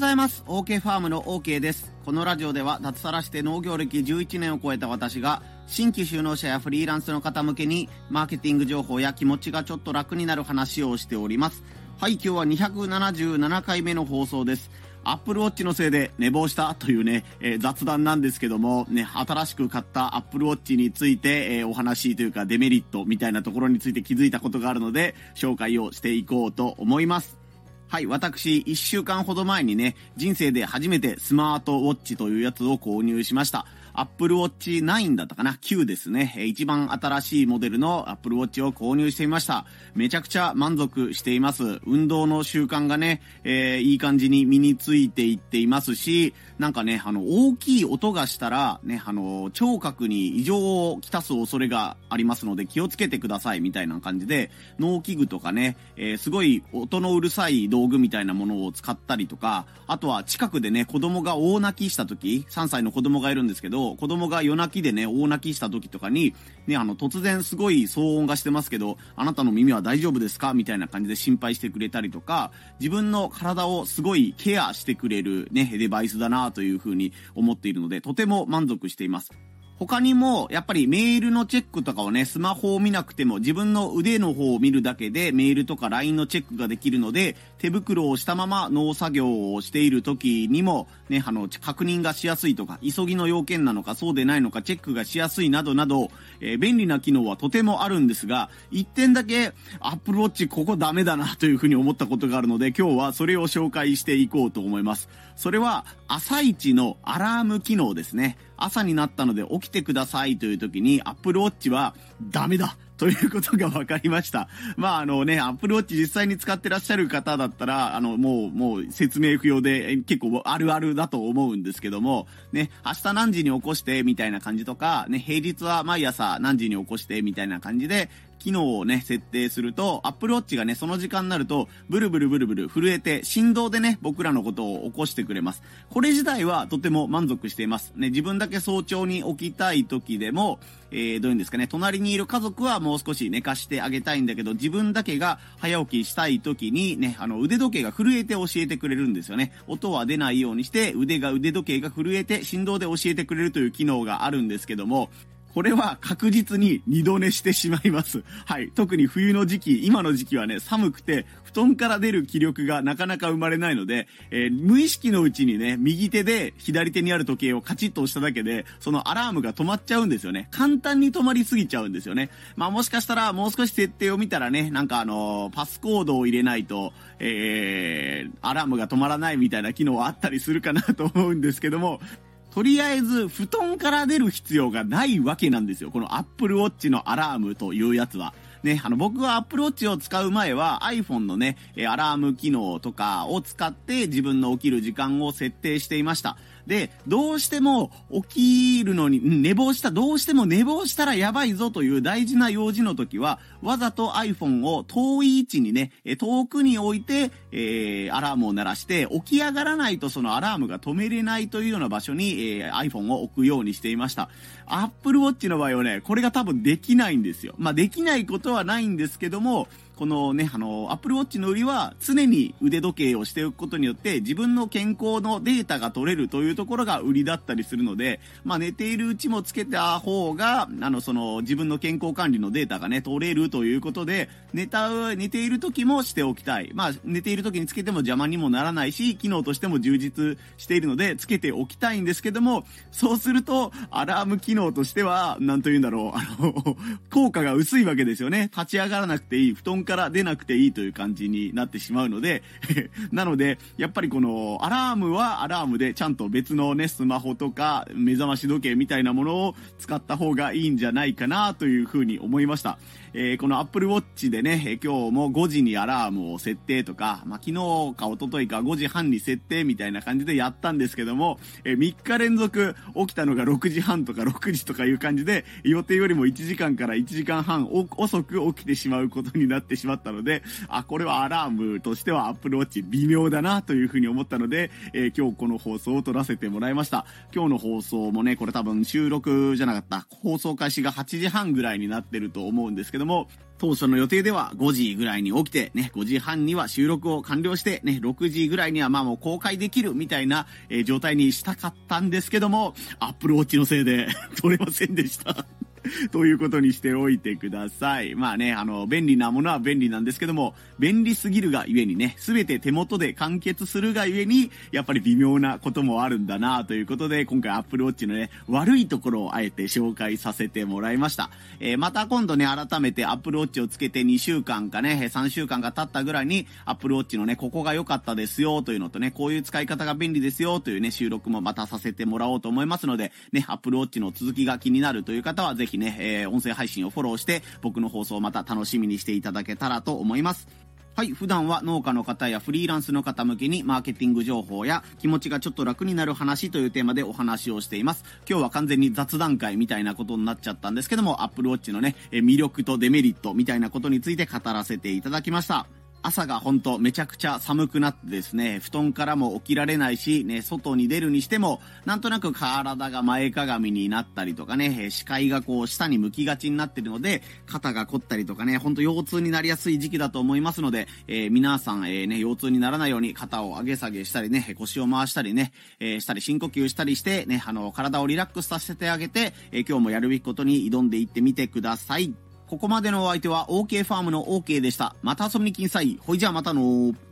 ございます。OK ファームの OK です。このラジオでは脱サラして農業歴11年を超えた私が新規就農者やフリーランスの方向けにマーケティング情報や気持ちがちょっと楽になる話をしております。はい今日は277回目の放送です。アップルウォッチのせいで寝坊したというね、えー、雑談なんですけども、ね、新しく買ったアップルウォッチについて、えー、お話というかデメリットみたいなところについて気づいたことがあるので、紹介をしていこうと思います。はい、私、一週間ほど前にね、人生で初めてスマートウォッチというやつを購入しました。Apple Watch 9だったかな ?9 ですね。一番新しいモデルの Apple Watch を購入してみました。めちゃくちゃ満足しています。運動の習慣がね、えー、いい感じに身についていっていますし、なんかね、あの、大きい音がしたら、ね、あの、聴覚に異常をきたす恐れがありますので気をつけてくださいみたいな感じで、農機具とかね、えー、すごい音のうるさい道具みたいなものを使ったりとか、あとは近くでね、子供が大泣きした時、3歳の子供がいるんですけど、子供が夜泣きでね、大泣きした時とかに、ね、あの、突然すごい騒音がしてますけど、あなたの耳は大丈夫ですか？みたいな感じで心配してくれたりとか、自分の体をすごいケアしてくれるね、デバイスだなというふうに思っているので、とても満足しています。他にも、やっぱりメールのチェックとかをね、スマホを見なくても自分の腕の方を見るだけでメールとか LINE のチェックができるので、手袋をしたまま農作業をしている時にも、ね、あの、確認がしやすいとか、急ぎの要件なのかそうでないのかチェックがしやすいなどなど、えー、便利な機能はとてもあるんですが、一点だけ Apple Watch ここダメだなというふうに思ったことがあるので、今日はそれを紹介していこうと思います。それは、朝一のアラーム機能ですね。朝になったので起きてくださいという時に Apple Watch はダメだということが分かりました。まああのね、Apple Watch 実際に使ってらっしゃる方だったら、あのもう、もう説明不要で結構あるあるだと思うんですけども、ね、明日何時に起こしてみたいな感じとか、ね、平日は毎朝何時に起こしてみたいな感じで、機能をね、設定すると、Apple Watch がね、その時間になると、ブルブルブルブル震えて、振動でね、僕らのことを起こしてくれます。これ自体はとても満足しています。ね、自分だけ早朝に起きたい時でも、えー、どういうんですかね、隣にいる家族はもうもう少し寝かしてあげたいんだけど、自分だけが早起きしたい時にね、あの、腕時計が震えて教えてくれるんですよね。音は出ないようにして、腕が腕時計が震えて振動で教えてくれるという機能があるんですけども、これは確実に二度寝してしまいます。はい。特に冬の時期、今の時期はね、寒くて、布団から出る気力がなかなか生まれないので、えー、無意識のうちにね、右手で左手にある時計をカチッと押しただけで、そのアラームが止まっちゃうんですよね。簡単に止まりすぎちゃうんですよね。まあもしかしたらもう少し設定を見たらね、なんかあのー、パスコードを入れないと、えー、アラームが止まらないみたいな機能はあったりするかなと思うんですけども、とりあえず布団から出る必要がないわけなんですよ。この Apple Watch のアラームというやつは。ね、あの僕は Apple Watch を使う前は iPhone のね、アラーム機能とかを使って自分の起きる時間を設定していました。で、どうしても起きるのに、寝坊した、どうしても寝坊したらやばいぞという大事な用事の時は、わざと iPhone を遠い位置にね、遠くに置いて、えー、アラームを鳴らして、起き上がらないとそのアラームが止めれないというような場所に、えー、iPhone を置くようにしていました。Apple Watch の場合はね、これが多分できないんですよ。まあ、できないことはないんですけども、このね、あの、Apple Watch の売りは常に腕時計をしておくことによって自分の健康のデータが取れるというところが売りだったりするので、まあ寝ているうちもつけた方が、あの、その自分の健康管理のデータがね、取れるということで、寝た、寝ている時もしておきたい。まあ寝ている時につけても邪魔にもならないし、機能としても充実しているので、つけておきたいんですけども、そうすると、アラーム機能としては、なんと言うんだろう、あの、効果が薄いわけですよね。立ち上がらなくていい。布団から出なくていいという感じになってしまうので なので、やっぱりこのアラームはアラームでちゃんと別のね、スマホとか目覚まし時計みたいなものを使った方がいいんじゃないかなというふうに思いました。えー、この Apple Watch でね、今日も5時にアラームを設定とか、まあ、昨日か一昨日か5時半に設定みたいな感じでやったんですけども、えー、3日連続起きたのが6時半とか6時とかいう感じで、予定よりも1時間から1時間半遅く起きてしまうことになっててしまったので、あ、これはアラームとしては Apple Watch 微妙だなというふうに思ったので、えー、今日この放送を撮らせてもらいました。今日の放送もね、これ多分収録じゃなかった。放送開始が8時半ぐらいになってると思うんですけども、当初の予定では5時ぐらいに起きて、ね、5時半には収録を完了して、ね、6時ぐらいにはまあもう公開できるみたいな、えー、状態にしたかったんですけども、Apple Watch のせいで 撮れませんでした。ということにしておいてください。まあね、あの、便利なものは便利なんですけども、便利すぎるがゆえにね、すべて手元で完結するがゆえに、やっぱり微妙なこともあるんだなということで、今回 Apple Watch のね、悪いところをあえて紹介させてもらいました。えー、また今度ね、改めて Apple Watch をつけて2週間かね、3週間が経ったぐらいに、Apple Watch のね、ここが良かったですよというのとね、こういう使い方が便利ですよというね、収録もまたさせてもらおうと思いますので、ね、Apple Watch の続きが気になるという方は、ぜひね、えー、音声声配信をフォローして、僕の放送をまた楽しみにしていただけたらと思います。はい、普段は農家の方やフリーランスの方向けにマーケティング情報や気持ちがちょっと楽になる話というテーマでお話をしています。今日は完全に雑談会みたいなことになっちゃったんですけども、Apple Watch のね、魅力とデメリットみたいなことについて語らせていただきました。朝が本当めちゃくちゃ寒くなってですね、布団からも起きられないし、ね、外に出るにしても、なんとなく体が前かがみになったりとかね、視界がこう下に向きがちになってるので、肩が凝ったりとかね、ほんと腰痛になりやすい時期だと思いますので、えー、皆さん、えー、ね、腰痛にならないように肩を上げ下げしたりね、腰を回したりね、えー、したり深呼吸したりして、ね、あの、体をリラックスさせてあげて、え今日もやるべきことに挑んでいってみてください。ここまでのお相手は OK ファームの OK でした。また遊びに来んさい。ほいじゃあまたのー。